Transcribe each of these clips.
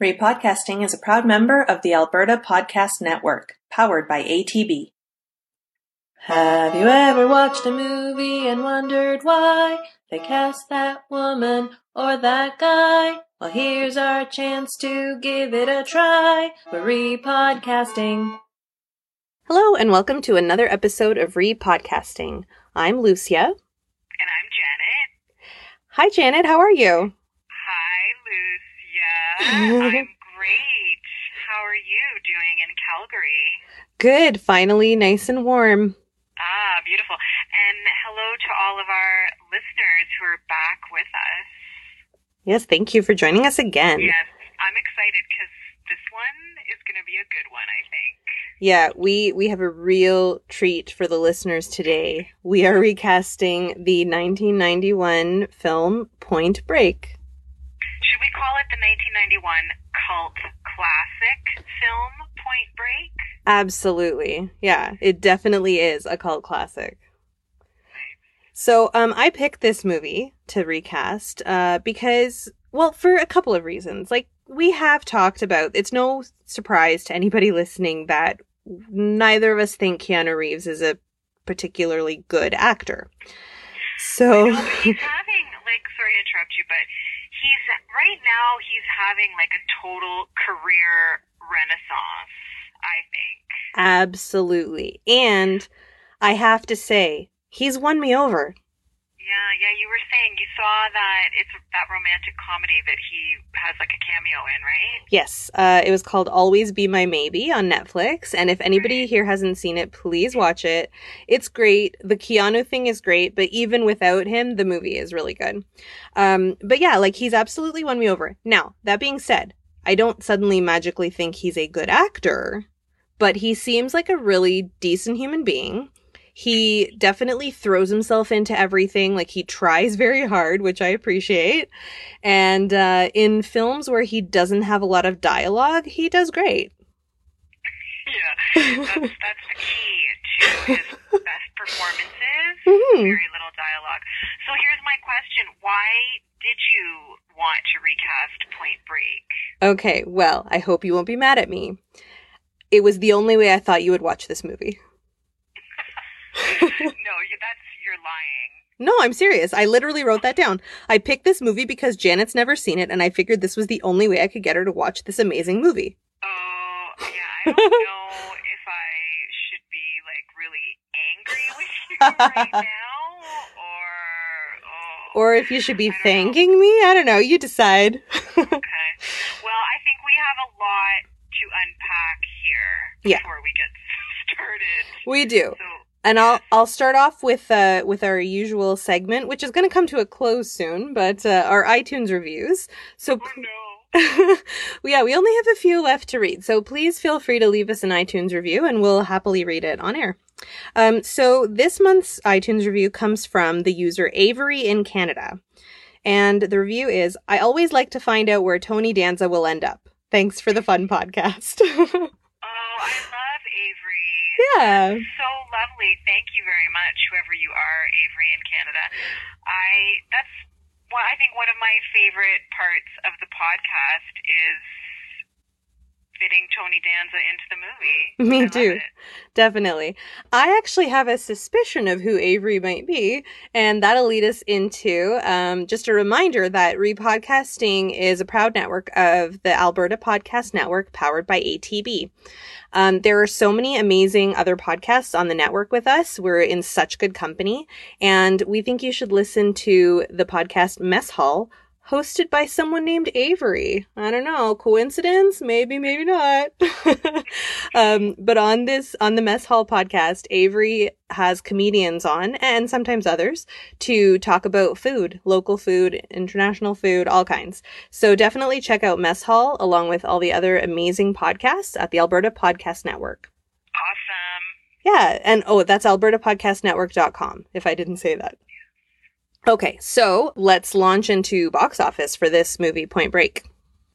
Repodcasting is a proud member of the Alberta Podcast Network, powered by ATB. Have you ever watched a movie and wondered why they cast that woman or that guy? Well, here's our chance to give it a try. We're repodcasting. Hello, and welcome to another episode of Repodcasting. I'm Lucia. And I'm Janet. Hi, Janet. How are you? I'm great. How are you doing in Calgary? Good. Finally, nice and warm. Ah, beautiful. And hello to all of our listeners who are back with us. Yes, thank you for joining us again. Yes, I'm excited because this one is going to be a good one, I think. Yeah, we we have a real treat for the listeners today. We are recasting the 1991 film Point Break. Should we call it the 1991 cult classic film Point Break? Absolutely. Yeah, it definitely is a cult classic. So, um, I picked this movie to recast uh, because, well, for a couple of reasons. Like, we have talked about, it's no surprise to anybody listening that neither of us think Keanu Reeves is a particularly good actor. So, No, but he's having, like, sorry to interrupt you, but he's, right now, he's having, like, a total career renaissance, I think. absolutely. And I have to say, he's won me over. Yeah, yeah, you were saying you saw that it's that romantic comedy that he has like a cameo in, right? Yes, uh, it was called Always Be My Maybe on Netflix. And if anybody here hasn't seen it, please watch it. It's great. The Keanu thing is great, but even without him, the movie is really good. Um, but yeah, like he's absolutely won me over. Now, that being said, I don't suddenly magically think he's a good actor, but he seems like a really decent human being. He definitely throws himself into everything. Like he tries very hard, which I appreciate. And uh, in films where he doesn't have a lot of dialogue, he does great. Yeah, that's that's the key to his best performances. Mhm. Very little dialogue. So here's my question: Why did you want to recast Point Break? Okay, well, I hope you won't be mad at me. It was the only way I thought you would watch this movie. no, that's you're lying. No, I'm serious. I literally wrote that down. I picked this movie because Janet's never seen it, and I figured this was the only way I could get her to watch this amazing movie. Oh, yeah. I don't know if I should be like really angry with you right now, or oh. Or if you should be don't know. thanking me. I don't know. You decide. Okay. Well, I think we have a lot to unpack here Yeah. before we get started. we do. So, And I'll I'll start off with uh with our usual segment, which is going to come to a close soon, but uh, our iTunes reviews. So oh no. yeah, we only have a few left to read, so please feel free to leave us an iTunes review, and we'll happily read it on air. Um, so this month's iTunes review comes from the user Avery in Canada, and the review is: "I always like to find out where Tony Danza will end up. Thanks for the fun podcast." Oh, I love Avery. Yeah. So lovely. Thank you very much, whoever you are, Avery in Canada. I that's well, I think one of my favorite parts of the podcast is fitting Tony Danza into the movie. Me I too. Definitely. I actually have a suspicion of who Avery might be, and that'll lead us into um, just a reminder that Repodcasting is a proud network of the Alberta Podcast Network powered by ATB. Um, there are so many amazing other podcasts on the network with us. We're in such good company, and we think you should listen to the podcast Mess Hall. Hosted by someone named Avery. I don't know. Coincidence? Maybe, maybe not. um, but on this, on the Mess Hall podcast, Avery has comedians on and sometimes others to talk about food, local food, international food, all kinds. So definitely check out Mess Hall along with all the other amazing podcasts at the Alberta Podcast Network. Awesome. Yeah. And oh, that's albertapodcastnetwork.com if I didn't say that. Okay. So let's launch into box office for this movie, Point Break.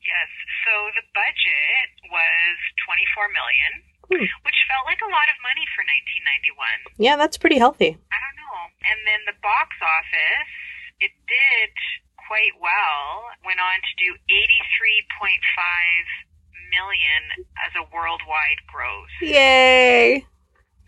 Yes. So the budget was 24 million, Hmm. which felt like a lot of money for 1991. Yeah, that's pretty healthy. I don't know. And then the box office, it did quite well. Went on to do 83.5 million as a worldwide gross. Yay!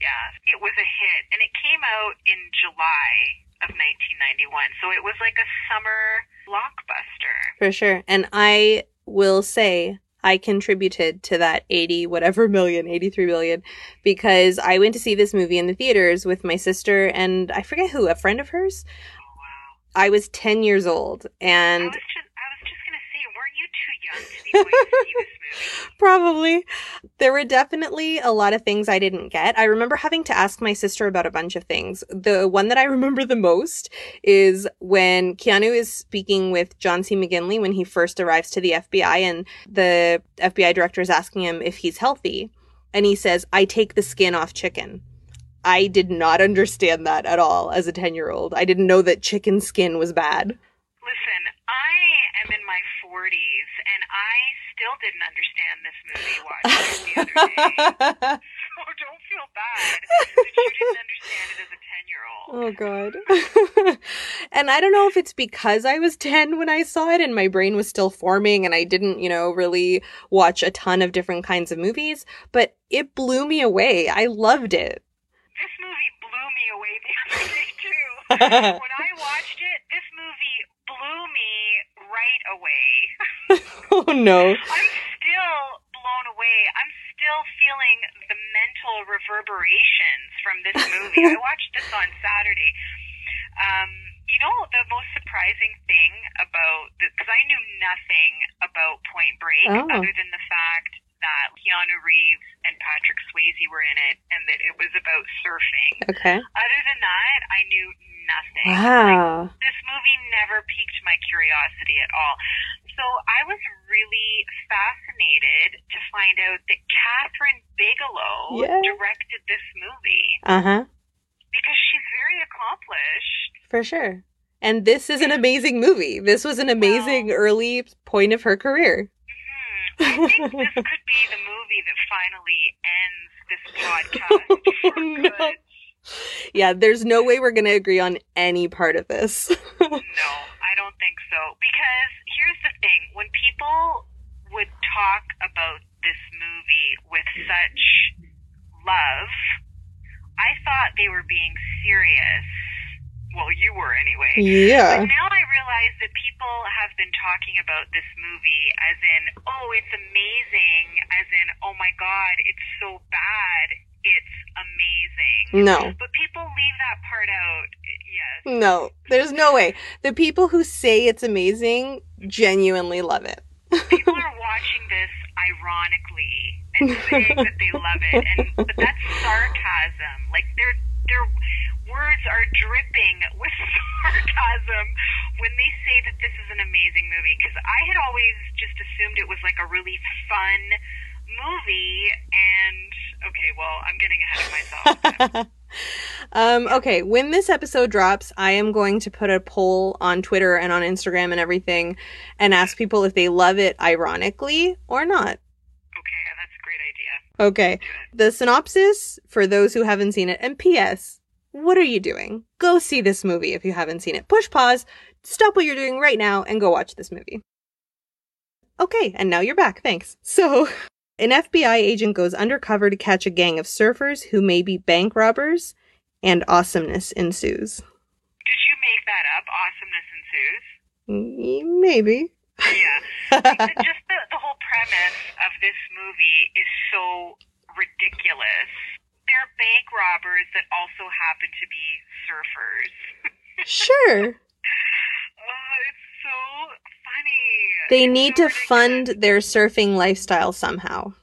Yeah, it was a hit, and it came out in July of 1991, so it was like a summer blockbuster. For sure. And I will say I contributed to that 80 whatever million, 83 million, because I went to see this movie in the theaters with my sister and I forget who, a friend of hers. Oh wow! I was 10 years old and Probably. There were definitely a lot of things I didn't get. I remember having to ask my sister about a bunch of things. The one that I remember the most is when Keanu is speaking with John C. McGinley when he first arrives to the FBI and the FBI director is asking him if he's healthy. And he says, I take the skin off chicken. I did not understand that at all as a 10 year old. I didn't know that chicken skin was bad. Listen, I am in my 40s, and I still didn't understand this movie watching it the other day. So don't feel bad that you didn't understand it as a 10 year old. Oh god. and I don't know if it's because I was 10 when I saw it and my brain was still forming and I didn't, you know, really watch a ton of different kinds of movies, but it blew me away. I loved it. This movie blew me away the other day, too. When I watched it, this movie blew me right away. oh no. I'm still blown away. I'm still feeling the mental reverberations from this movie. I watched this on Saturday. Um, you know, the most surprising thing about because I knew nothing about Point Break Oh. other than the fact that Keanu Reeves and Patrick Swayze were in it, and that it was about surfing. Okay. Other than that, I knew nothing. Wow. This movie never piqued my curiosity at all. So I was really fascinated to find out that Kathryn Bigelow Yeah. directed this movie Uh-huh. because she's very accomplished. For sure. And this is an amazing movie. This was an amazing early point of her career. Hmm. I think this could be the movie that finally ends this podcast for no. Yeah, there's no way we're going to agree on any part of this. No, I don't think so. Because here's the thing when people would talk about this movie with such love, I thought they were being serious. Well, you were anyway. yeah. But now I realize that people have been talking about this movie as in, oh, it's amazing, as in, oh my god, it's so bad, it's amazing. No. But people leave that part out. Yes. No, there's no way. The people who say it's amazing genuinely love it. people are watching this ironically and saying that they love it, and but that's sarcasm. Like their their words are dripping with sarcasm when they say that this is an amazing movie. Because I had always just assumed it was like a really fun movie, and okay, well, I'm getting ahead of myself. um, okay, when this episode drops, I am going to put a poll on Twitter and on Instagram and everything and ask people if they love it ironically or not. okay, that's a great idea. Okay, the synopsis for those who haven't seen it, and P.S. What are you doing? Go see this movie if you haven't seen it. Push pause, stop what you're doing right now, and go watch this movie. Okay, and now you're back. Thanks. So, an FBI agent goes undercover to catch a gang of surfers who may be bank robbers, and awesomeness ensues. Did you make that up? Awesomeness ensues. Maybe. Yeah. like the, just the, the whole premise of this movie is so ridiculous. They're bank robbers that also happen to be surfers. sure. Oh, it's so. They need to fund their surfing lifestyle somehow.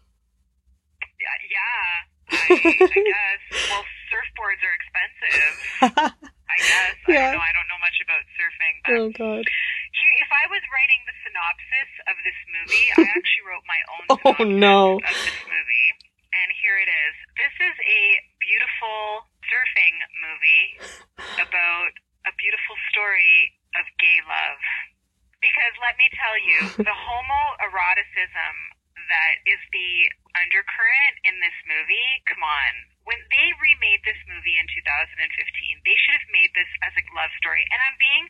Yeah, yeah I, I guess. Well, surfboards are expensive. I guess. I don't know. I don't know much about surfing, but oh god. Here, if I was writing the synopsis of this movie, I actually wrote my own Oh, no. of this movie. And here it is. This is a beautiful surfing movie about a beautiful story of gay love. Because let me tell you, the homoeroticism that is the undercurrent in this movie. Come on. When they remade this movie in 2015, they should have made this as a love story. And I'm being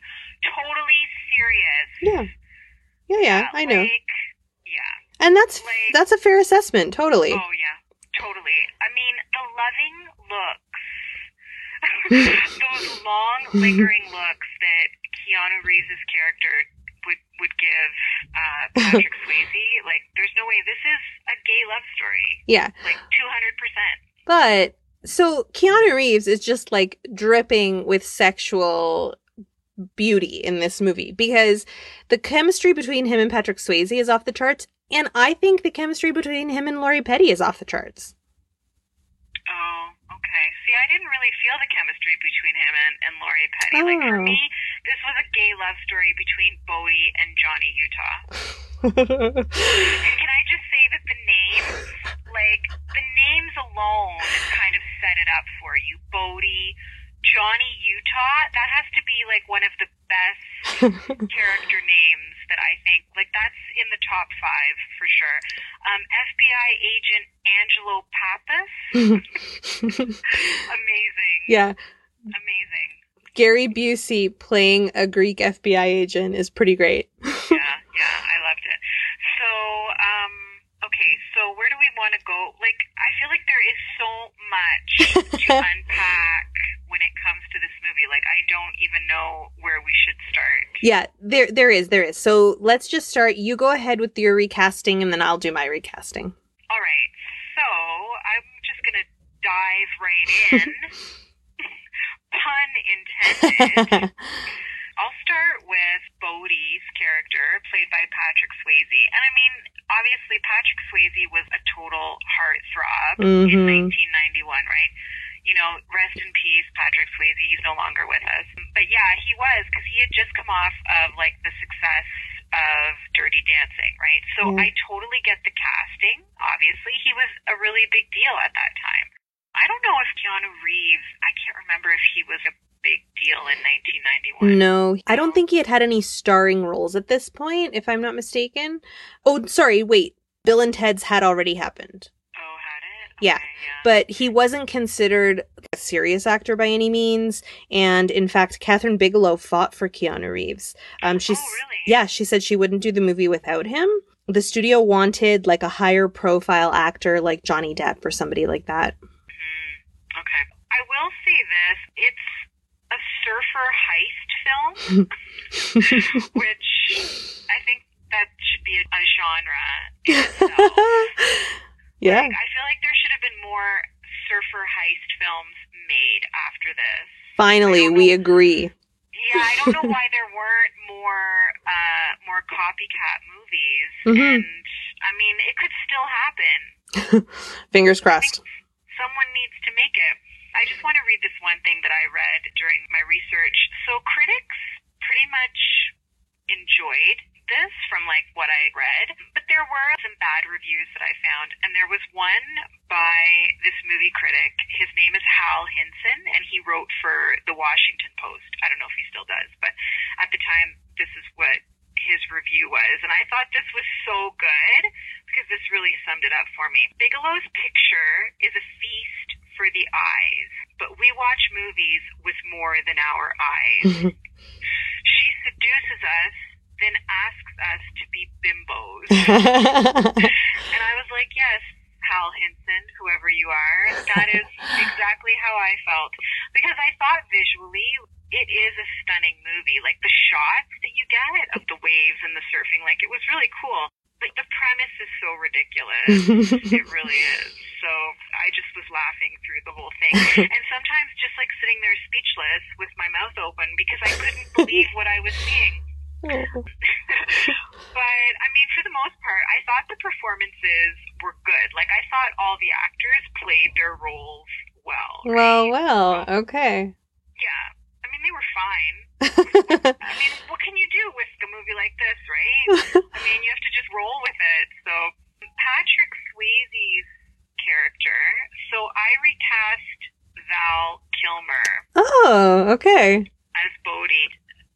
totally serious. Yeah. Yeah, yeah, I know. Like, yeah. And that's like- that's a fair assessment, totally. Oh yeah, totally. I mean, the loving looks, those long, lingering looks that Keanu Reeves' character would would give uh, Patrick Swayze. Like, there's no way this is a gay love story. Yeah. Like, two hundred percent. But so Keanu Reeves is just like dripping with sexual beauty in this movie because the chemistry between him and Patrick Swayze is off the charts, and I think the chemistry between him and Lori Petty is off the charts. Oh, okay. See, I didn't really feel the chemistry between him and, and Lori Petty. Like for Oh. me, this was a gay love story between Bodhi and Johnny Utah. And can I just say that the names, like the names alone, kind of set it up for you. Bodhi, Johnny Utah. That has to be like one of the best character names that I think. Like that's in the top five for sure. Um, FBI agent Angelo Pappas. Amazing. yeah. Amazing. Gary Busey playing a Greek FBI agent is pretty great. yeah, yeah, I loved it. So, um, okay, so where do we want to go? Like, I feel like there is so much to unpack when it comes to this movie. Like, I don't even know where we should start. Yeah, there there is, there is. So let's just start. You go ahead with your recasting and then I'll do my recasting. All right, so I'm just gonna dive right in. Pun intended. I'll start with Bodhi's character, played by Patrick Swayze. And I mean, obviously, Patrick Swayze was a total heartthrob in Mhm. 1991, right? You know, rest in peace, Patrick Swayze. He's no longer with us. But yeah, he was, because he had just come off of, like, the success of Dirty Dancing, right? So Mm. I totally get the casting, obviously. He was a really big deal at that time. I don't know if Keanu Reeves, I can't remember if he was a big deal in 1991. No, I don't think he had had any starring roles at this point, if I'm not mistaken. Oh, sorry, wait. Bill and Ted's had already happened. Oh, had it? Yeah, Okay, yeah. But he wasn't considered a serious actor by any means. And in fact, Kathryn Bigelow fought for Keanu Reeves. Um, she's, oh, really? yeah, she said she wouldn't do the movie without him. The studio wanted like a higher profile actor like Johnny Depp or somebody like that. Mhm. Okay. I will say this. It's surfer heist film, which I think that should be a, a genre yeah. Like, I feel like there should have been more surfer heist films made after this. Finally, we agree. Yeah, I don't know why there weren't more uh, more copycat movies. Mhm. And I mean, it could still happen. Fingers crossed. Someone needs to make it. I just want to read this one thing that I read during my research. So critics pretty much enjoyed this from like what I read, but there were some bad reviews that I found, and there was one by this movie critic. His name is Hal Hinson, and he wrote for the Washington Post. I don't know if he still does, but at the time, this is what his review was, and I thought this was so good because this really summed it up for me. Bigelow's picture is a feast for the eyes, but we watch movies with more than our eyes. she seduces us, then asks us to be bimbos. and I was like, yes, Hal Hinson, whoever you are, that is exactly how I felt. Because I thought visually, it is a stunning movie. Like the shots that you get of the waves and the surfing, like it was really cool. But the premise is so ridiculous. It really is. So I just was laughing through the whole thing. And sometimes just like sitting there speechless with my mouth open because I couldn't believe what I was seeing. but I mean, for the most part, I thought the performances were good. Like I thought all the actors played their roles well. well, right? well, okay. Yeah. They were fine. I mean, what can you do with a movie like this, right? I mean, you have to just roll with it. So, Patrick Swayze's character. So, I recast Val Kilmer oh, okay. as Bodhi.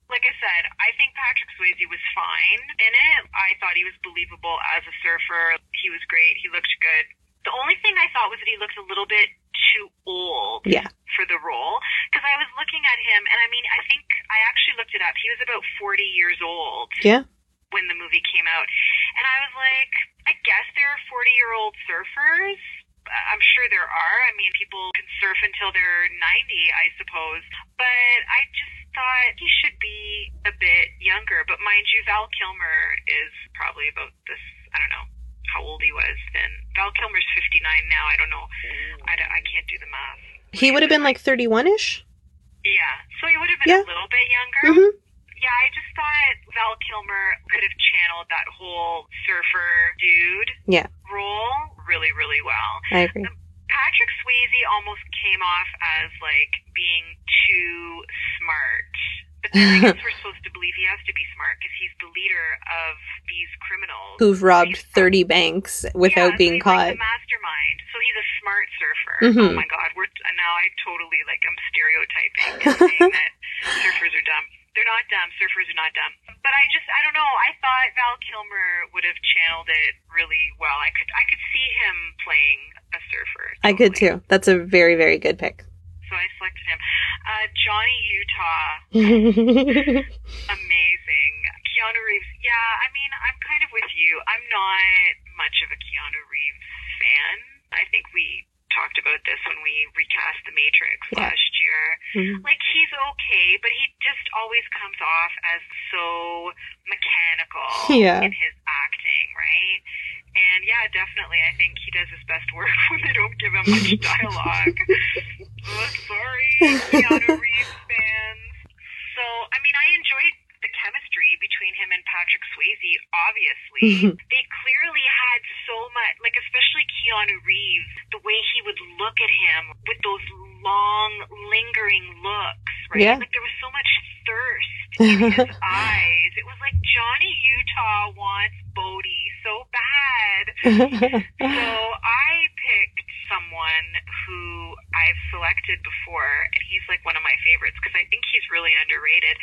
Like I said, I think Patrick Swayze was fine in it. I thought he was believable as a surfer. He was great. He looked good. The only thing I thought was that he looked a little bit too old Yeah. for the role because I was looking at him, and I mean, I think I actually looked it up. He was about 40 years old Yeah. when the movie came out. And I was like, I guess there are 40 year old surfers. I'm sure there are. I mean, people can surf until they're 90, I suppose. But I just thought he should be a bit younger. But mind you, Val Kilmer is probably about this, I don't know how old he was then. Val Kilmer's 59 now. I don't know. I, don't- I can't do the math. He would have been like 31 ish. Yeah. So he would have been Yeah. a little bit younger. hmm Yeah, I just thought Val Kilmer could have channeled that whole surfer dude Yeah. role really, really well. I agree. Patrick Swayze almost came off as like being too smart. But then I guess we're supposed to believe he has to be smart because he's the leader of these criminals. Who've robbed 30 banks without yeah, being so he's caught. Like mastermind. So he's a smart surfer. Mhm. Oh my god, we're now I totally like I'm stereotyping and saying that surfers are dumb. They're not dumb. Surfers are not dumb. But I just I don't know. I thought Val Kilmer would have channeled it really well. I could I could see him playing a surfer. I could too. That's a very, very good pick. So I selected him. Uh, Johnny Utah amazing. Keanu Reeves, yeah, I mean, I'm kind of with you. I'm not much of a Keanu Reeves fan. I think we talked about this when we recast The Matrix Yeah. last year. Mhm. Like, he's okay, but he just always comes off as so mechanical Yeah. in his acting, right? And yeah, definitely, I think he does his best work when they don't give him much dialogue. Oh, sorry, Keanu Reeves fans. So, I mean, I enjoyed the chemistry between him and Patrick Swayze, obviously. they clearly had so much, like, especially Keanu Reeves, the way he would look at him with those long, lingering looks, right? Yeah. Like, there was so much thirst in his eyes. It was like Johnny Utah wants Bodhi so bad. So I picked someone who I've selected before, and he's like one of my favorites because I think he's really underrated.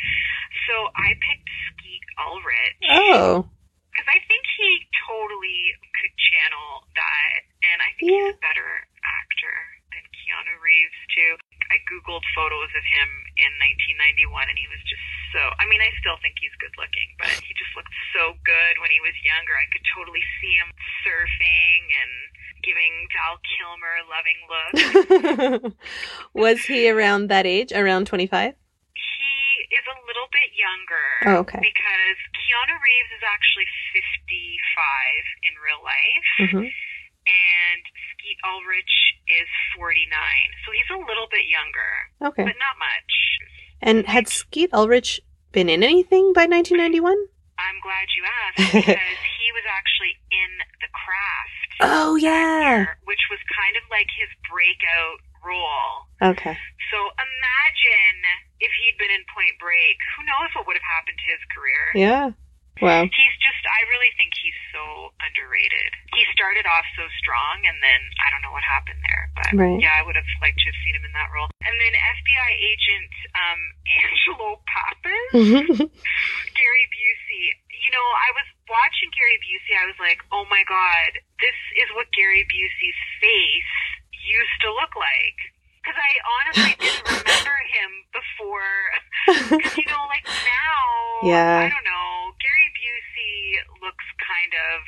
So I picked Skeet Ulrich oh. because I think he totally could channel that, and I think he's a better actor than Keanu Reeves too. I googled photos of him in 1991, and he was just so. I mean, I still think he's good looking, but he just looked so good when he was younger. I could totally see him surfing and giving Val Kilmer loving looks. Was he around that age? Around 25? he is a little bit younger. Oh, okay. Because Keanu Reeves is actually 55 in real life. hmm and Skeet Ulrich is 49. So he's a little bit younger, Okay. but not much. And had Skeet Ulrich been in anything by 1991? I'm glad you asked because he was actually in The Craft, Oh, yeah. which was kind of like his breakout role. Okay. So imagine if he'd been in Point Break. Who knows what would have happened to his career? Yeah. Wow. He's just, I really think he's so underrated. He started off so strong, and then I don't know what happened there. But Right. yeah, I would have liked to have seen him in that role. And then FBI agent um, Angelo Pappas, Gary Busey. You know, I was watching Gary Busey, I was like, oh my god, this is what Gary Busey's face used to look like. Because I honestly didn't remember him before. Because, you know, like now, Yeah. I don't know, Gary Busey looks kind of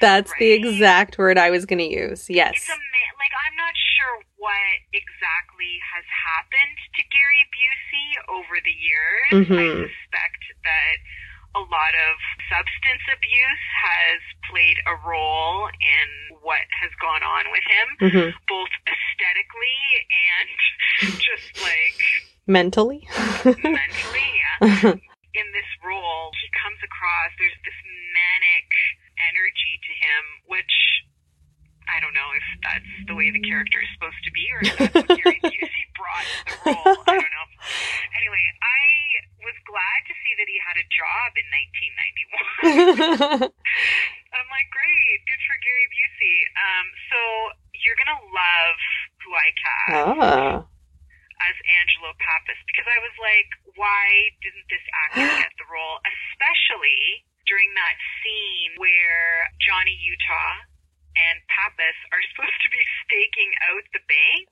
That's the exact word I was going to use. Yes. It's a like I'm not sure what exactly has happened to Gary Busey over the years. I Mhm. suspect that a lot of substance abuse has played a role in what has gone on with him, hmm both aesthetically and just like Mentally? mentally. Yeah. In this role, he comes across there's this manic energy to him, which I don't know if that's the way the character is supposed to be, or if that's what Gary Busey brought to the role. I don't know. Anyway, I was glad to see that he had a job in 1991. I'm like, great, good for Gary Busey. Um, so you're gonna love who I cast ah. as Angelo Pappas because I was like, why didn't this actor get the role? Especially during that scene where Johnny Utah and Pappas are supposed to be staking out the bank.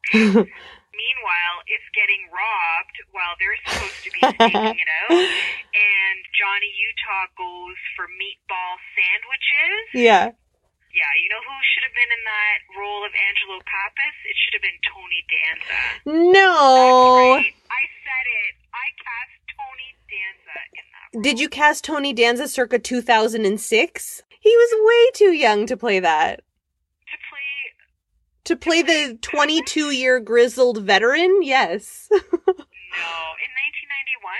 Meanwhile, it's getting robbed while they're supposed to be staking it out. And Johnny Utah goes for meatball sandwiches. yeah. Yeah, you know who should have been in that role of Angelo Pappas? It should have been Tony Danza. No. Right. I said it. I cast Tony Danza in that role. Did you cast Tony Danza circa 2006? He was way too young to play that. To play To play the 22 year grizzled veteran? Yes. no in 1991.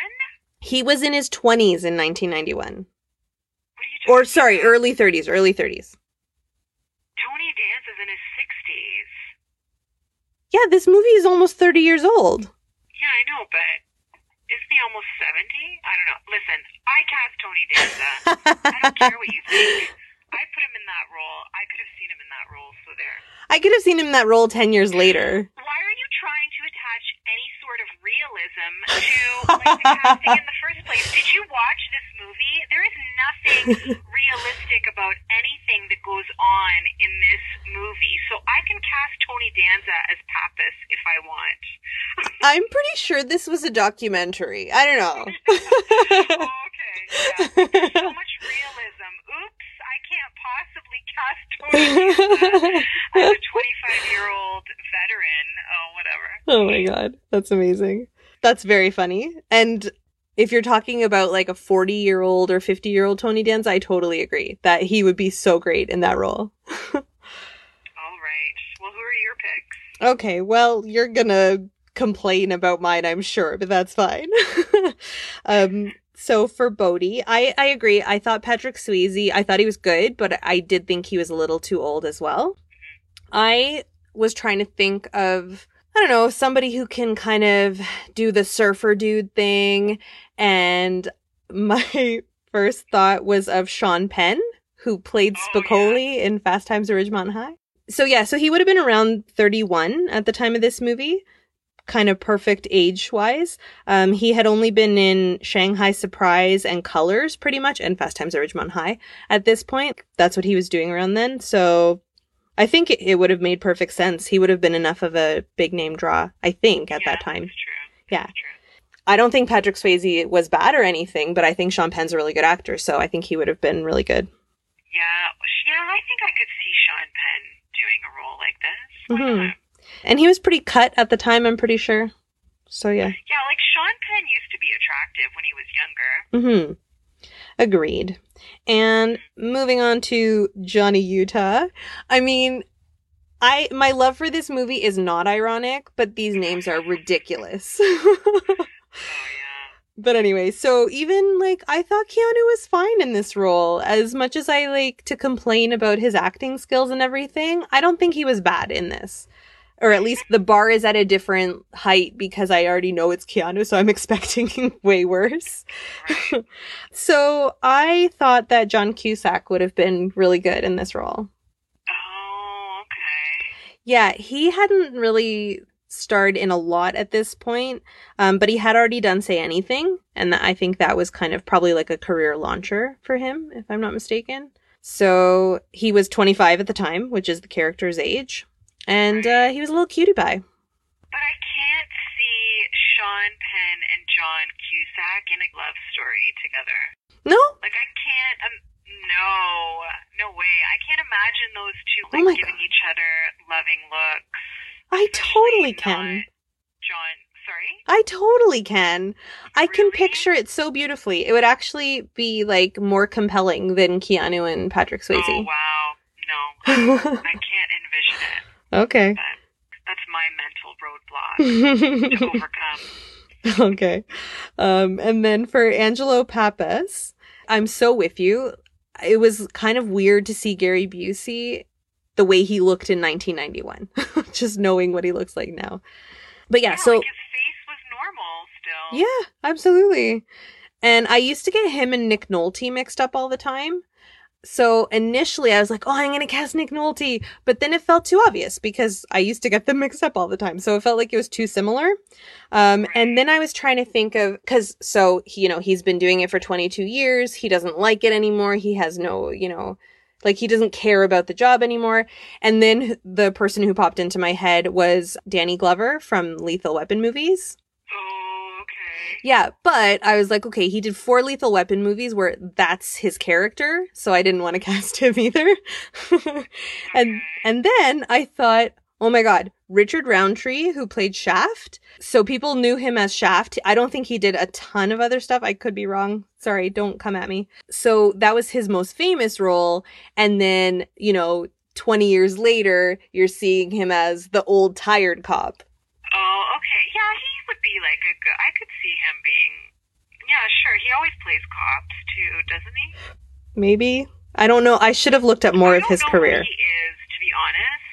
he was in his 20s in 1991. What are you talking Or, sorry, about? early 30s, early 30s. Tony Danza's in his 60s. Yeah, this movie is almost 30 years old. Yeah, I know, but isn't almost 70? I don't know. Listen, I cast Tony Danza. I don't care what you think. I put him in that role. I could have seen him in that role, so there. I could have seen him in that role 10 years later. Why are you trying to attach sort of realism to like the casting in the first place? Did you watch this movie? There is nothing realistic about anything that goes on in this movie. So I can cast Tony Danza as Pappas if I want. I'm pretty sure this was a documentary. I don't know. oh, okay. Yeah. So much realism. Oops, I can't possibly cast Tony as a 25 year old veteran. Oh, whatever. Oh my god, that's amazing. That's very funny. And if you're talking about like a 40 year old or 50 year old Tony Danza, I totally agree that he would be so great in that role. All right. Well, who are your picks? Okay, well, you're gonna complain about mine, I'm sure, but that's fine. um, so for Bodhi, I, I agree. I thought Patrick Swayze, I thought he was good, but I did think he was a little too old as well. Mm-hmm. I was trying to think of, I don't know, somebody who can kind of do the surfer dude thing. And my first thought was of Sean Penn, who played Oh. Spicoli in Fast Times at Ridgemont High. So yeah, so he would have been around 31 at the time of this movie. Kind of perfect age wise. Um, he had only been in Shanghai Surprise and Colors pretty much and Fast Times at Ridgemont High at this point. That's what he was doing around then. So I think it, it would have made perfect sense. He would have been enough of a big name draw, I think, at yeah, that time. True. Yeah. I don't think Patrick Swayze was bad or anything, but I think Sean Penn's a really good actor, so I think he would have been really good. Yeah. Yeah, I think I could see Sean Penn doing a role like this. Mhm. not? And he was pretty cut at the time, I'm pretty sure. So yeah. Yeah, like Sean Penn used to be attractive when he was younger. Mm-hmm. Agreed. And moving on to Johnny Utah. I mean, I my love for this movie is not ironic, but these names are ridiculous. Oh yeah. but anyway, so even like I thought Keanu was fine in this role. As much as I like to complain about his acting skills and everything, I don't think he was bad in this. Or at least the bar is at a different height because I already know it's Keanu, so I'm expecting way worse. So I thought that John Cusack would have been really good in this role. oh, okay. Yeah, he hadn't really starred in a lot at this point, um, but he had already done Say Anything, and I think that was kind of probably like a career launcher for him, if I'm not mistaken. So he was 25 at the time, which is the character's age, and uh, he was a little cutie pie. But I can't see Sean Penn and John Cusack in a love story together. No? Like I can't. Um, no, no way. I can't imagine those two like my giving each other loving looks. I totally can. John, sorry. I totally can. I can picture it so beautifully. It would actually be like more compelling than Keanu and Patrick Swayze. Oh wow, no, I can't envision it. Okay. That's my mental roadblock to overcome. okay. Um, and then for Angelo Pappas, I'm so with you. It was kind of weird to see Gary Busey the way he looked in 1991, just knowing what he looks like now. But yeah, so like his face was normal still. yeah, absolutely. And I used to get him and Nick Nolte mixed up all the time. So initially I was like, oh, I'm going to cast Nick Nolte. But then it felt too obvious because I used to get them mixed up all the time. So it felt like it was too similar. Um, and then I was trying to think of, cause so, he, you know, he's been doing it for 22 years. He doesn't like it anymore. He has no, you know, like he doesn't care about the job anymore. And then the person who popped into my head was Danny Glover from Lethal Weapon movies. Yeah, but I was like, okay, he did four Lethal Weapon movies where that's his character, so I didn't want to cast him either. and and then I thought, oh my god, Richard Roundtree, who played Shaft. So people knew him as Shaft. I don't think he did a ton of other stuff. I could be wrong. Sorry, don't come at me. So that was his most famous role. And then, you know, 20 years later, you're seeing him as the old tired cop. Okay. Yeah, he would be like a good. I could see him being. Yeah, sure. He always plays cops too, doesn't he? Maybe. I don't know. I should have looked up more I of don't his know career. Who he is, to be honest.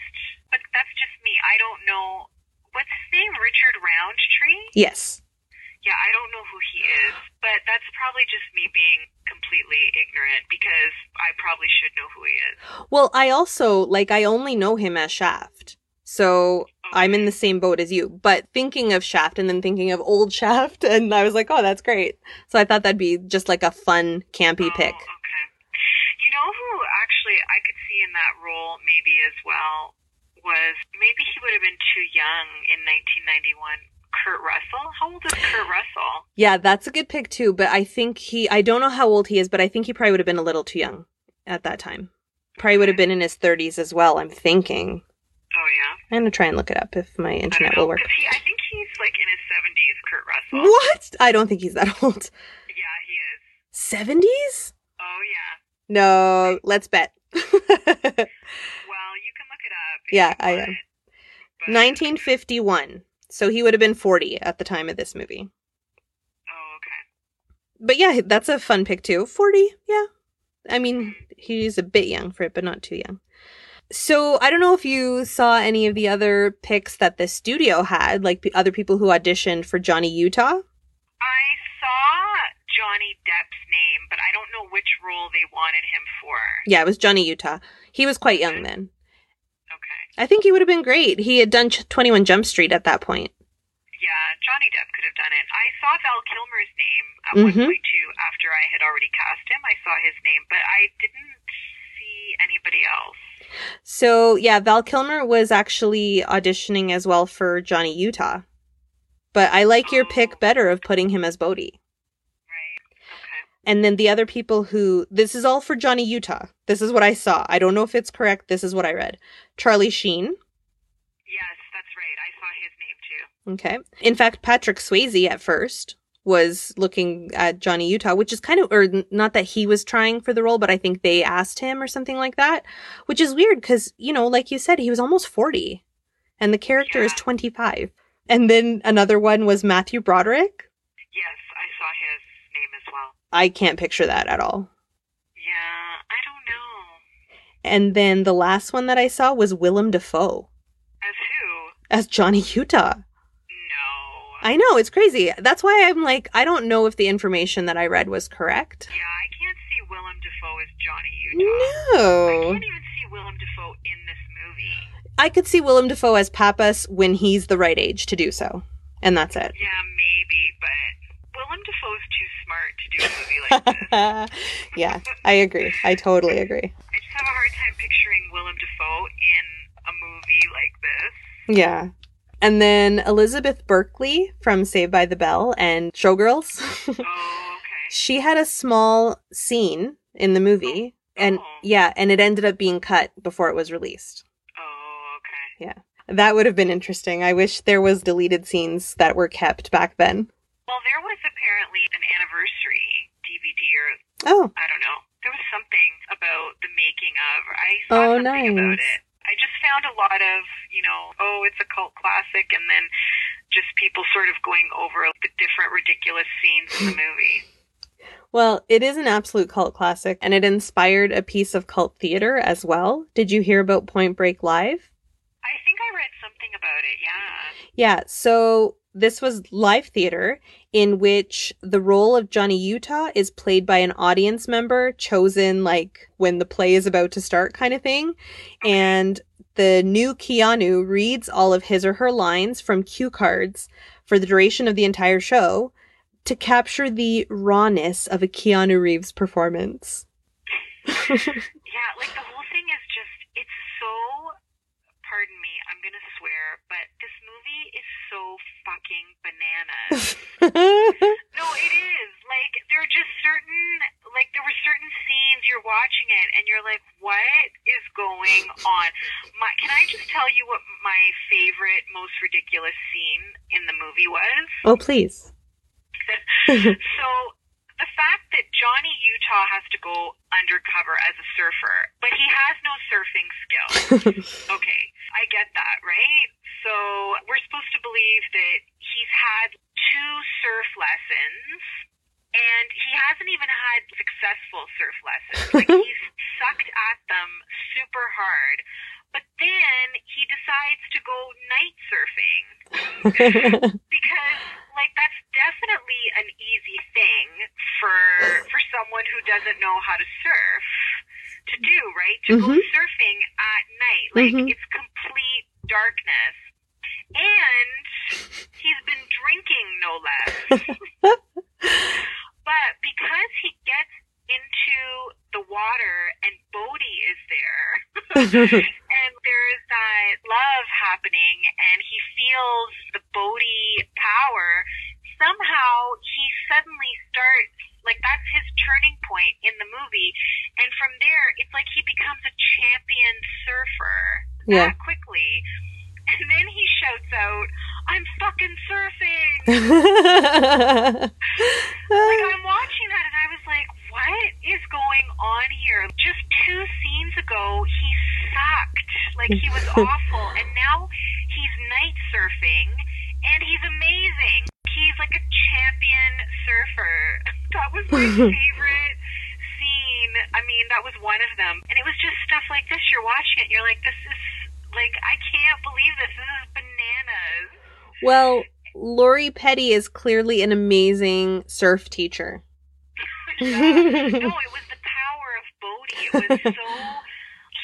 But that's just me. I don't know. What's his name? Richard Roundtree? Yes. Yeah, I don't know who he is, but that's probably just me being completely ignorant because I probably should know who he is. Well, I also like I only know him as Shaft. So I'm in the same boat as you. But thinking of Shaft and then thinking of old Shaft and I was like, "Oh, that's great." So I thought that'd be just like a fun campy Oh, pick. Okay. You know who actually I could see in that role maybe as well was maybe he would have been too young in 1991. Kurt Russell. How old is Kurt Russell? Yeah, that's a good pick too, but I think he I don't know how old he is, but I think he probably would have been a little too young at that time. Probably would have been in his 30s as well, I'm thinking. Oh yeah. I'm going to try and look it up if my internet will work. he, I think he's like in his 70s. Kurt Russell. What? I don't think he's that old. Yeah, he is. 70s? Oh yeah. No, let's bet. Well, you can look it up. Yeah, I am. but- 1951. So he would have been 40 at the time of this movie. Oh, okay. But yeah, that's a fun pick too. 40, yeah. I mean, mm-hmm. he's a bit young for it, but not too young. So I don't know if you saw any of the other picks that the studio had, like p- other people who auditioned for Johnny Utah. I saw Johnny Depp's name, but I don't know which role they wanted him for. Yeah, it was Johnny Utah. He was quite young then. Okay. I think he would have been great. He had done 21 Jump Street at that point. Yeah, Johnny Depp could have done it. I saw Val Kilmer's name at Mhm. one point too. After I had already cast him, I saw his name, but I didn't see anybody else. So yeah, Val Kilmer was actually auditioning as well for Johnny Utah. But I like your pick oh. better of putting him as Bodhi. Right. Okay. And then the other people who this is all for Johnny Utah. This is what I saw. I don't know if it's correct. This is what I read. Charlie Sheen. Yes, that's right. I saw his name too. Okay. In fact, Patrick Swayze at first was looking at Johnny Utah, which is kind of, or not that he was trying for the role, but I think they asked him or something like that, which is weird because, you know, like you said, he was almost 40 and the character is 25. And then another one was Matthew Broderick. Yes, I saw his name as well. I can't picture that at all. Yeah, I don't know. And then the last one that I saw was Willem Dafoe As who? as Johnny Utah. I know, it's crazy. That's why I'm like, I don't know if the information that I read was correct. Yeah, I can't see Willem Dafoe as Johnny Utah. No. I can't even see Willem Dafoe in this movie. I could see Willem Dafoe as Pappas when he's the right age to do so. And that's it. Yeah, maybe, but Willem Dafoe's too smart to do a movie like this. yeah, I agree. I totally agree. I just have a hard time picturing Willem Dafoe in a movie like this. Yeah. And then Elizabeth Berkley from Saved by the Bell and Showgirls. Oh, okay. she had a small scene in the movie. Oh, and Oh. yeah, and it ended up being cut before it was released. Oh, okay. Yeah. That would have been interesting. I wish there was deleted scenes that were kept back then. Well, there was apparently an anniversary DVD or Oh, I don't know. There was something about the making of. I saw Oh, something about nice. it. I just found a lot of, you know, oh, it's a cult classic, and then just people sort of going over the different ridiculous scenes in the movie. well, it is an absolute cult classic and it inspired a piece of cult theater as well. Did you hear about Point Break Live? I think I read something about it. Yeah. Yeah, so this was live theater in which the role of Johnny Utah is played by an audience member chosen like when the play is about to start kind of thing. And the new Keanu reads all of his or her lines from cue cards for the duration of the entire show to capture the rawness of a Keanu Reeves performance. yeah, like the whole thing is just, it's so, pardon me, I'm gonna swear, but this movie is so fucking bananas. no, it is. Like, there are just certain, like, there were certain scenes you're watching it and you're like, what is going on? My, can I just tell you what my favorite, most ridiculous scene in the movie was? oh, please. so the fact that Johnny Utah has to go undercover as a surfer, but he has no surfing skills. okay, I get that, right? So we're supposed to believe that he's had two surf lessons and he hasn't even had successful surf lessons. Like he's sucked at them super hard. But then he decides to go night surfing because like that's definitely an easy thing for for someone who doesn't know how to surf to do, right? To go Mhm. surfing at night. Like Mhm. it's complete darkness. And he's been drinking no less. but because he gets into the water and Bodhi is there and there's that love happening and he feels the Bodhi power, somehow he suddenly starts like that's his turning point in the movie. And from there it's like he becomes a champion surfer Yeah. that quickly. And then he shouts out, I'm fucking surfing like I'm watching that and I was like, what is going on here? Just two scenes ago, he sucked. Like he was awful. And now he's night surfing and he's amazing. He's like a champion surfer. That was my favorite scene. I mean, that was one of them. And it was just stuff like this. You're watching it, you're like, this is like, I can't believe this. This is bananas. Well, Lori Petty is clearly an amazing surf teacher. Yeah. no, it was the power of Bodhi. It was so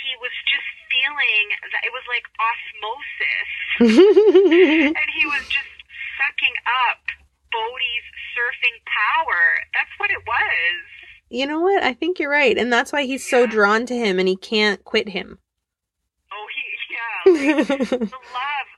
he was just feeling that it was like osmosis, and he was just sucking up Bodhi's surfing power. That's what it was. you know what? I think you're right. And that's why he's so drawn to him and he can't quit him. Oh, he yeah. Like, the love,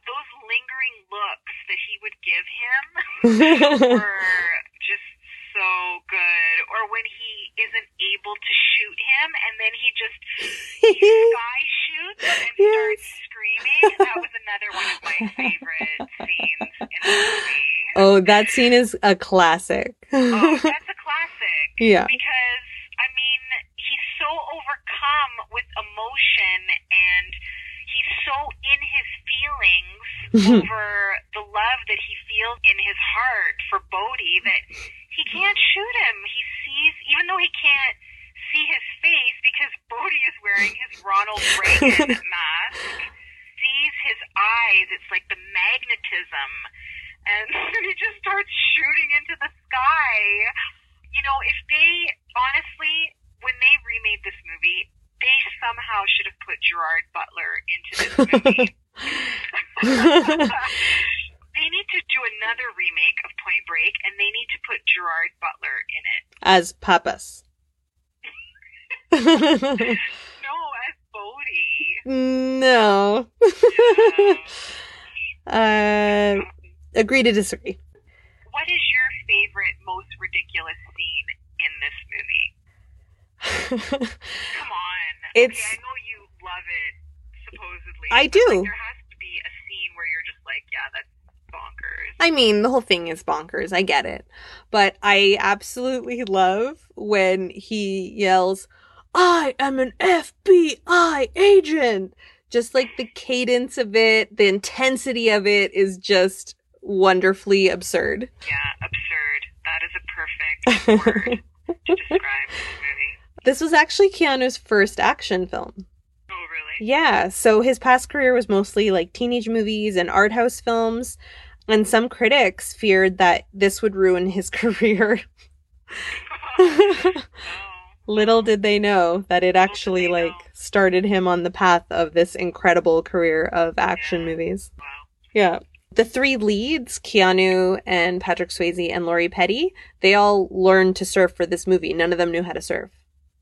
lingering looks that he would give him were just so good. Or when he isn't able to shoot him, and then he just sky shoots and starts screaming. That was another one of my favorite scenes in the movie. oh, that scene is a classic. Oh, that's a classic. yeah. Because, I mean, he's so overcome with emotion and he's so in his feelings Mm-hmm. over the love that he feels in his heart for Bodhi that he can't shoot him. He sees, even though he can't see his face because Bodhi is wearing his Ronald Reagan mask, sees his eyes. It's like the magnetism. And he just starts shooting into the sky. You know, if they, honestly, when they remade this movie, they somehow should have put Gerard Butler into this movie. they need to do another remake of Point Break, and they need to put Gerard Butler in it. As Pappas. No, as Bodhi. no. Yeah. uh, agree to disagree. what is your favorite, most ridiculous scene in this movie? Come on. It's- Okay, I know you love it, supposedly. I but, do. Like, there has to be a scene where you're just like, yeah, that's bonkers. I mean, the whole thing is bonkers. I get it. But I absolutely love when he yells, I am an FBI agent. Just like the cadence of it, the intensity of it is just wonderfully absurd. Yeah, absurd. That is a perfect word to describe this movie. This was actually Keanu's first action film. Oh, really? Yeah, so his past career was mostly like teenage movies and art house films. And some critics feared that this would ruin his career. Little did they know that it actually like started him on the path of this incredible career of action movies. Yeah. The three leads, Keanu and Patrick Swayze and Lori Petty, they all learned to surf for this movie. None of them knew how to surf.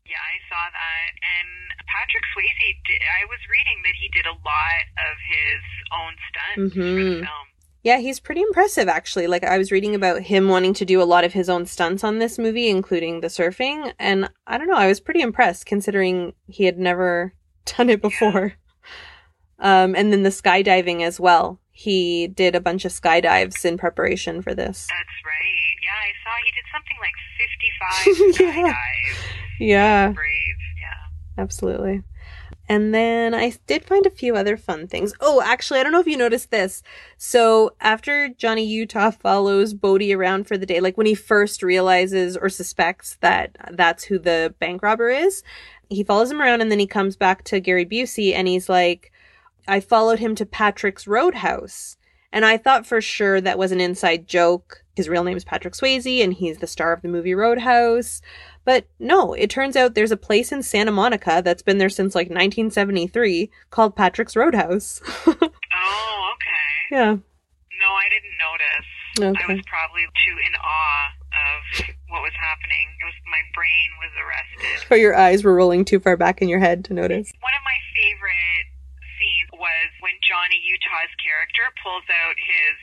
Yeah, I saw that. And Patrick Swayze, did, I was reading that he did a lot of his own stunts for Mhm. the film. Yeah, he's pretty impressive actually. Like I was reading about him wanting to do a lot of his own stunts on this movie, including the surfing, and I don't know, I was pretty impressed considering he had never done it before. Um and then the skydiving as well. He did a bunch of skydives in preparation for this. That's right. Yeah, I saw he did something like 55 Yeah. skydives. Yeah, Brave. Yeah. absolutely. And then I did find a few other fun things. Oh, actually, I don't know if you noticed this. So after Johnny Utah follows Bodhi around for the day, like when he first realizes or suspects that that's who the bank robber is, he follows him around and then he comes back to Gary Busey and he's like, I followed him to Patrick's Roadhouse. And I thought for sure that was an inside joke. His real name is Patrick Swayze and he's the star of the movie Roadhouse. But no, it turns out there's a place in Santa Monica that's been there since like 1973 called Patrick's Roadhouse. Oh, okay. yeah. No, I didn't notice. I was probably too in awe of what was happening. It was my brain was arrested. Or your eyes were rolling too far back in your head to notice. One of my favorite was when Johnny Utah's character pulls out his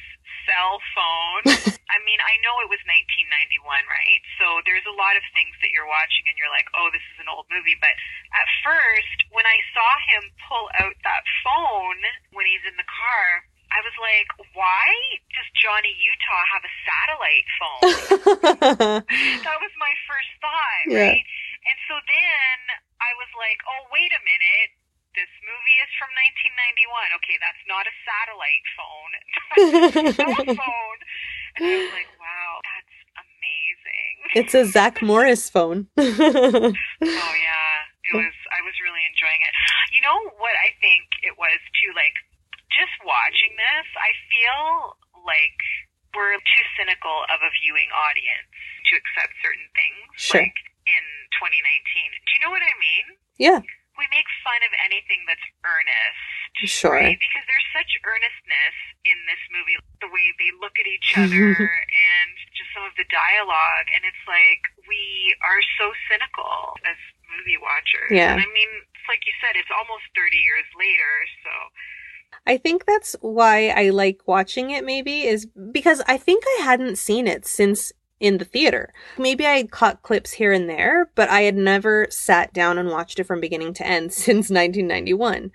cell phone. I mean, I know it was 1991, right? So there's a lot of things that you're watching and you're like, oh, this is an old movie. But at first, when I saw him pull out that phone when he's in the car, I was like, why does Johnny Utah have a satellite phone? that was my first thought, Yeah. right? And so then I was like, oh, wait a minute. This movie is from 1991. Okay, that's not a satellite phone. That's a cell phone. And I was like, wow, that's amazing. it's a Zach Morris phone. Oh yeah, it was. I was really enjoying it. You know what I think it was too. Like just watching this, I feel like we're too cynical of a viewing audience to accept certain things. Sure. Like in 2019. Do you know what I mean? yeah, We make fun of anything that's earnest. sure. Right? Because there's such earnestness in this movie, the way they look at each mm-hmm. other and just some of the dialogue. And it's like, we are so cynical as movie watchers. Yeah. And I mean, it's like you said, it's almost 30 years later. So, I think that's why I like watching it maybe is because I think I hadn't seen it since in the theater. Maybe I had caught clips here and there, but I had never sat down and watched it from beginning to end since 1991.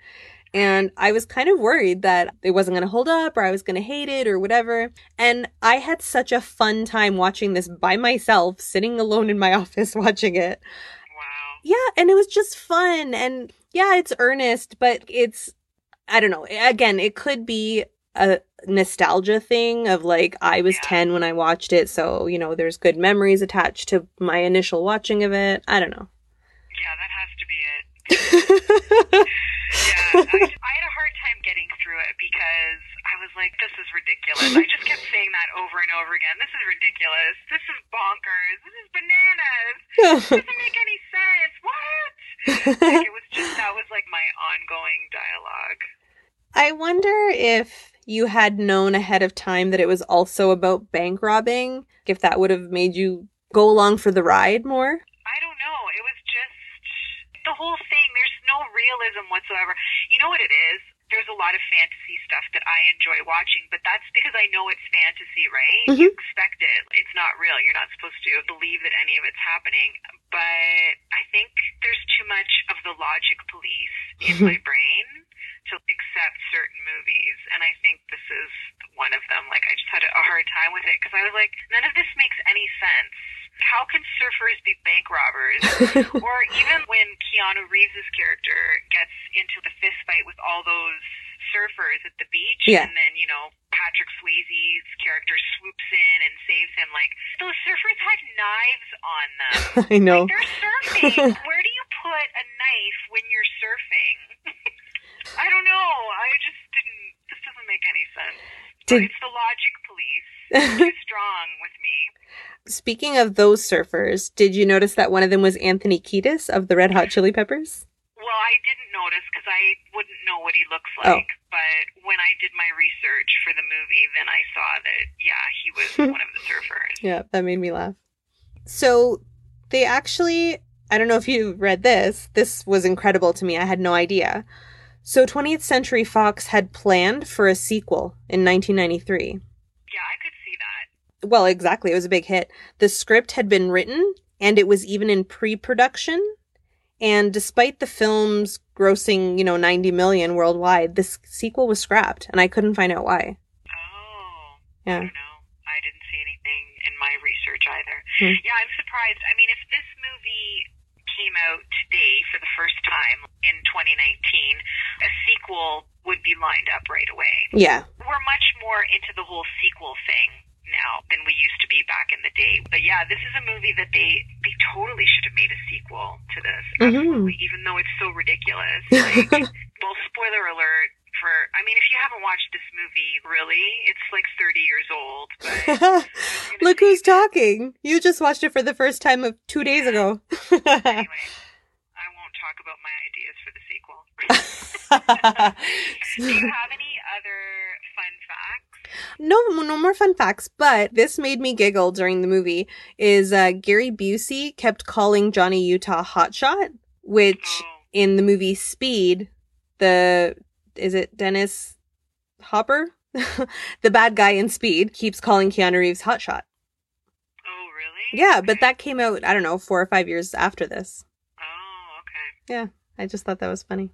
And I was kind of worried that it wasn't going to hold up or I was going to hate it or whatever. And I had such a fun time watching this by myself, sitting alone in my office watching it. wow. Yeah, and it was just fun. And yeah, it's earnest, but it's, I don't know. Again, it could be a nostalgia thing of like, I was Yeah. 10 when I watched it. So, you know, there's good memories attached to my initial watching of it. I don't know. Yeah, that has to be it. Yeah, I, just, I had a hard time getting through it because I was like, this is ridiculous. I just kept saying that over and over again. This is ridiculous. This is bonkers. This is bananas. This doesn't make any sense. What? Like, it was just, that was like my ongoing dialogue. I wonder if you had known ahead of time that it was also about bank robbing, if that would have made you go along for the ride more. I don't know. It was just the whole thing. There's no realism whatsoever. You know what it is? There's a lot of fantasy stuff that I enjoy watching, but that's because I know it's fantasy, right? Mhm. You expect it. It's not real. You're not supposed to believe that any of it's happening. But I think there's too much of the logic police in my brain to accept certain movies. And I think this is one of them. Like, I just had a hard time with it because I was like, none of this makes any sense. How can surfers be bank robbers? or even when Keanu Reeves' character gets into the fist fight with all those surfers at the beach, Yeah. and then, you know, Patrick Swayze's character swoops in and saves him. Like, those surfers had knives on them. I know. Like, they're surfing. Where do you put a knife when you're surfing? I don't know. I just didn't. This doesn't make any sense. But Did- it's the logic police. Too strong with me. Speaking of those surfers, did you notice that one of them was Anthony Kiedis of the Red Hot Chili Peppers? Well, I didn't notice because I wouldn't know what he looks like. Oh. like. But when I did my research for the movie, then I saw that, yeah, he was one of the surfers. Yeah, that made me laugh. So they actually, I don't know if you read this, this was incredible to me. I had no idea. So 20th Century Fox had planned for a sequel in 1993. Yeah, I could see that. Well, exactly. It was a big hit. The script had been written and it was even in pre production. And despite the film's grossing, you know, 90 million worldwide, this sequel was scrapped and I couldn't find out why. Oh, I Yeah. don't know. I didn't see anything in my research either. Hmm. Yeah, I'm surprised. I mean, if this movie came out today for the first time in 2019, a sequel would be lined up right away. Yeah. We're much more into the whole sequel thing now than we used to be back in the day. But yeah, this is a movie that they they totally should have made a sequel to this. Mhm. Even though it's so ridiculous. Like, well, spoiler alert for I mean, if you haven't watched this movie, really, it's like 30 years old. But I was gonna Look who's that- talking. You just watched it for the first time of two days ago. Anyway, I won't talk about my ideas for the sequel. Do you have any other fun facts? No, no more fun facts, but this made me giggle during the movie. Is uh, Gary Busey kept calling Johnny Utah Hotshot, which Oh, in the movie Speed, the is it Dennis Hopper, the bad guy in Speed, keeps calling Keanu Reeves Hotshot. oh, really? Yeah, but that came out I don't know four or five years after this. Oh, okay. Yeah, I just thought that was funny.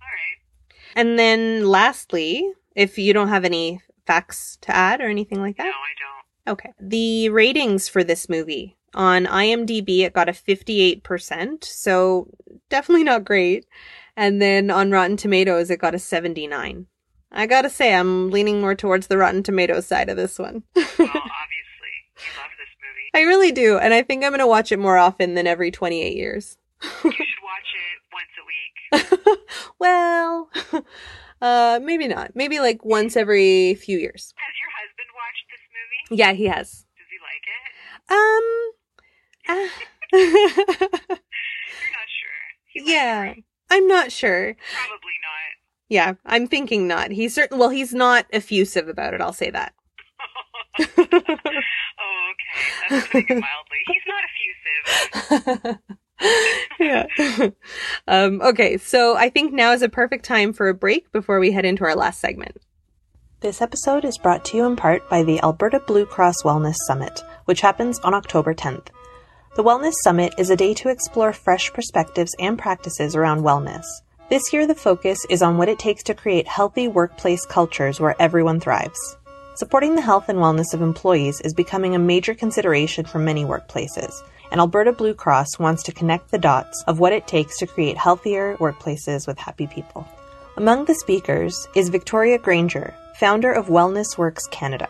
All right. And then lastly, if you don't have any facts to add or anything like that? No, I don't. okay. The ratings for this movie on IMDb, it got a 58%, so definitely not great. And then on Rotten Tomatoes, it got a 79. I gotta say, I'm leaning more towards the Rotten Tomatoes side of this one. Well, obviously, you love this movie. I really do, and I think I'm gonna watch it more often than every 28 years. You should watch it once a week. well, uh, maybe not. Maybe like once every few years. Has your husband watched this movie? Yeah, he has. Does he like it? Um. uh, You're not sure. He likes yeah, right? I'm not sure. Probably not. Yeah, I'm thinking not. He's certain. Well, he's not effusive about it. I'll say that. oh, okay. That's putting it mildly. He's not effusive. yeah. um, okay, so I think now is a perfect time for a break before we head into our last segment. This episode is brought to you in part by the Alberta Blue Cross Wellness Summit, which happens on October 10th. The Wellness Summit is a day to explore fresh perspectives and practices around wellness. This year, the focus is on what it takes to create healthy workplace cultures where everyone thrives. Supporting the health and wellness of employees is becoming a major consideration for many workplaces, and Alberta Blue Cross wants to connect the dots of what it takes to create healthier workplaces with happy people. Among the speakers is Victoria Granger, founder of Wellness Works Canada.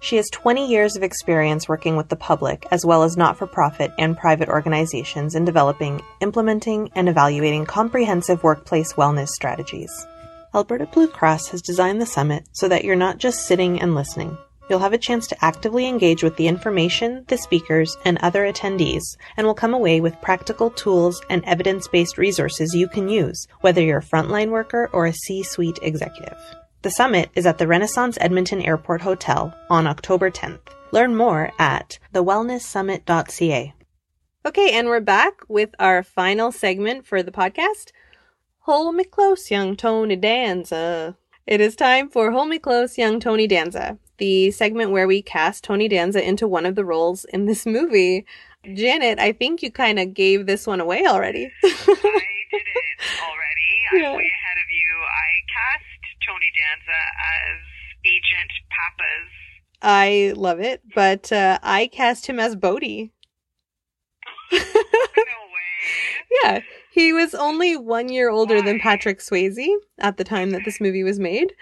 She has 20 years of experience working with the public as well as not for profit and private organizations in developing, implementing, and evaluating comprehensive workplace wellness strategies. Alberta Blue Cross has designed the summit so that you're not just sitting and listening. You'll have a chance to actively engage with the information, the speakers, and other attendees, and will come away with practical tools and evidence based resources you can use, whether you're a frontline worker or a C suite executive. The summit is at the Renaissance Edmonton Airport Hotel on October 10th. Learn more at thewellnesssummit.ca. Okay, and we're back with our final segment for the podcast. Hold me close, young Tony Danza. It is time for Hold Me Close, Young Tony Danza, the segment where we cast Tony Danza into one of the roles in this movie. Janet, I think you kind of gave this one away already. I did it already. Yeah. I'm way ahead of you. I cast Tony Danza as Agent Pappas. I love it, but uh, I cast him as Bodhi. no way. Yeah, he was only one year older than Patrick Swayze at the time that this movie was made.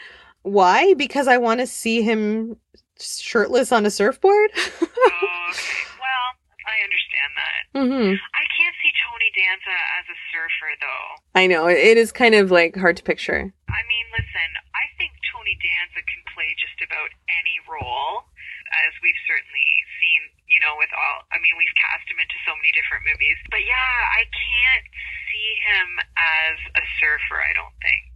Why? Because I want to see him shirtless on a surfboard? oh, okay. Well, I understand that. Mm-hmm. I can't see Tony Danza as a surfer, though. I know. It is kind of like hard to picture. I mean, listen, I think Tony Danza can play just about any role, as we've certainly seen, you know, with all, I mean, we've cast him into so many different movies. But yeah, I can't see him as a surfer, I don't think.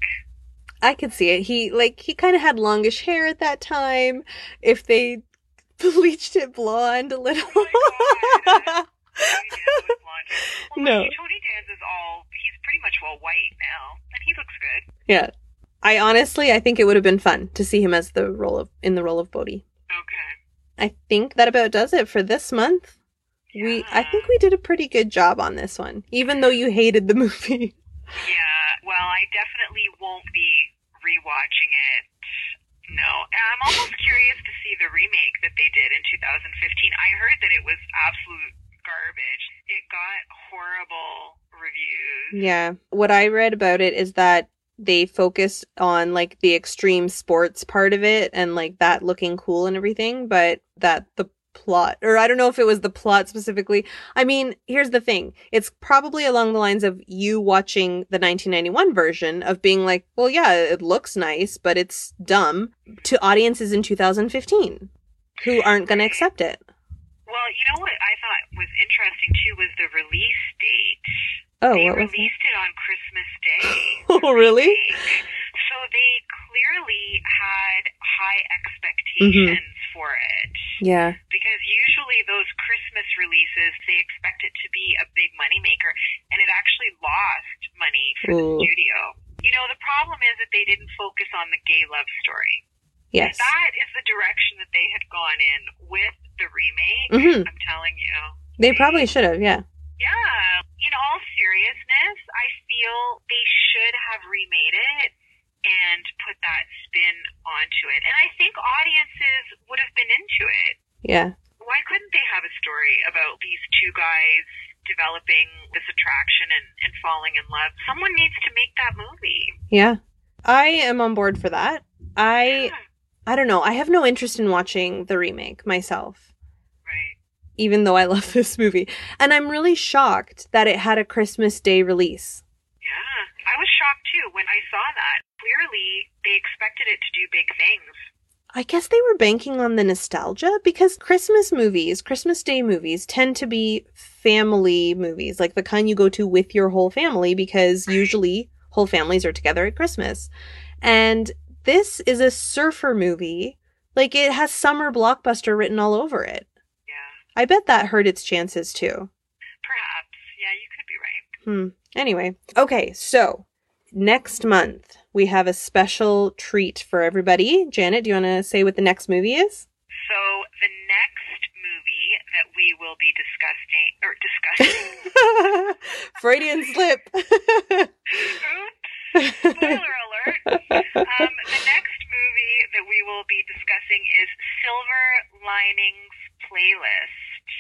I could see it. He like he kind of had longish hair at that time. If they bleached it blonde a little. Oh Tony Danza was blonde. Well, No. Tony Danza's all, he's pretty much all white now, and he looks good. yeah. I honestly, I think it would have been fun to see him as the role of in the role of Bodhi. Okay. I think that about does it for this month. We I think we did a pretty good job on this one, even though you hated the movie. Yeah, well, I definitely won't be rewatching it. No. And I'm almost curious to see the remake that they did in 2015. I heard that it was absolute garbage. It got horrible reviews. Yeah. What I read about it is that they focused on like the extreme sports part of it and like that looking cool and everything, but that the plot, or I don't know if it was the plot specifically. I mean, here's the thing it's probably along the lines of you watching the 1991 version of being like, well, yeah, it looks nice, but it's dumb to audiences in 2015 who aren't going to accept it. Well, you know what I thought was interesting too was the release date. Oh, they what was that? released it on Christmas Day. Oh, really? So they clearly had high expectations Mm-hmm. For it. Yeah. Because usually those Christmas releases, they expect it to be a big moneymaker, and it actually lost money for the studio. You know, the problem is that they didn't focus on the gay love story. Yes. That is the direction that they had gone in with the remake. Mhm. I'm telling you. They probably should have, yeah. Yeah. In all seriousness, I feel they should have remade it and put that spin onto it. And I think audiences would have been into it. Yeah. Why couldn't they have a story about these two guys developing this attraction and, and falling in love? Someone needs to make that movie. Yeah. I am on board for that. I Yeah, I don't know. I have no interest in watching the remake myself, right. even though I love this movie. And I'm really shocked that it had a Christmas Day release. Yeah. I was shocked too when I saw that. Clearly, they expected it to do big things. I guess they were banking on the nostalgia because Christmas movies, Christmas Day movies tend to be family movies, like the kind you go to with your whole family because usually whole families are together at Christmas. And this is a surfer movie. Like it has summer blockbuster written all over it. Yeah. I bet that hurt its chances too. Perhaps. Yeah, you could be right. Hmm. Anyway, okay, so next month we have a special treat for everybody. Janet, do you want to say what the next movie is? So the next movie that we will be discussing or discussing Freudian slip. Oops. Spoiler alert. Um, the next movie that we will be discussing is Silver Linings Playlist.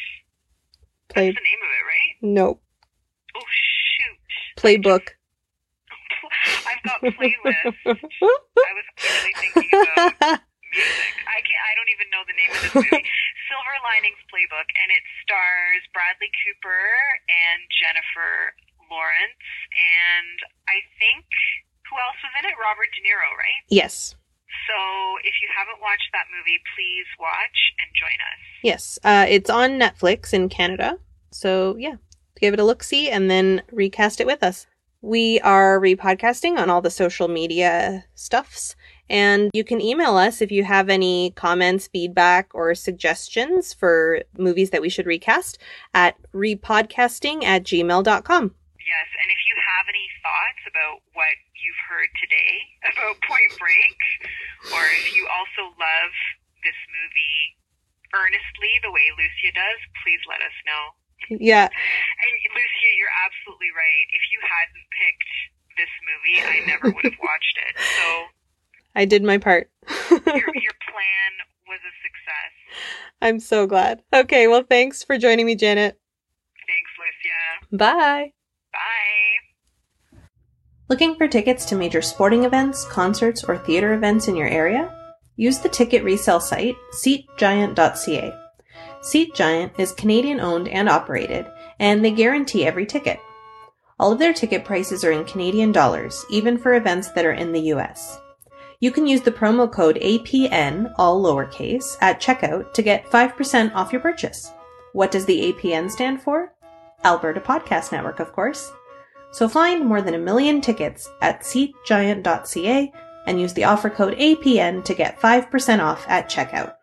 Play That's the name of it, right? no Oh shoot. playbook. I've got playlists. I was clearly thinking about music. I can't. I don't even know the name of this movie. Silver Linings Playbook, and it stars Bradley Cooper and Jennifer Lawrence, and I think who else was in it? Robert De Niro, right? yes, So if you haven't watched that movie, please watch and join us. yes. Uh, it's on Netflix in Canada. So yeah, give it a look, see, and then recast it with us. We are repodcasting on all the social media stuffs. And you can email us if you have any comments, feedback, or suggestions for movies that we should recast at repodcasting at gmail.com. Yes, and if you have any thoughts about what you've heard today about Point Break, or if you also love this movie earnestly the way Lucia does, please let us know. Yeah, And Lucia, you're absolutely right. If you hadn't picked this movie, I never would have watched it. So I did my part. your, your plan was a success. I'm so glad. Okay, well, thanks for joining me, Janet. Thanks, Lucia. Bye. Bye. Looking for tickets to major sporting events, concerts, or theater events in your area? Use the ticket resale site, SeatGiant.ca. SeatGiant is Canadian owned and operated, and they guarantee every ticket. All of their ticket prices are in Canadian dollars, even for events that are in the US. You can use the promo code APN, all lowercase, at checkout to get 5% off your purchase. What does the APN stand for? Alberta Podcast Network, of course. So find more than a million tickets at seatgiant.ca and use the offer code APN to get 5% off at checkout.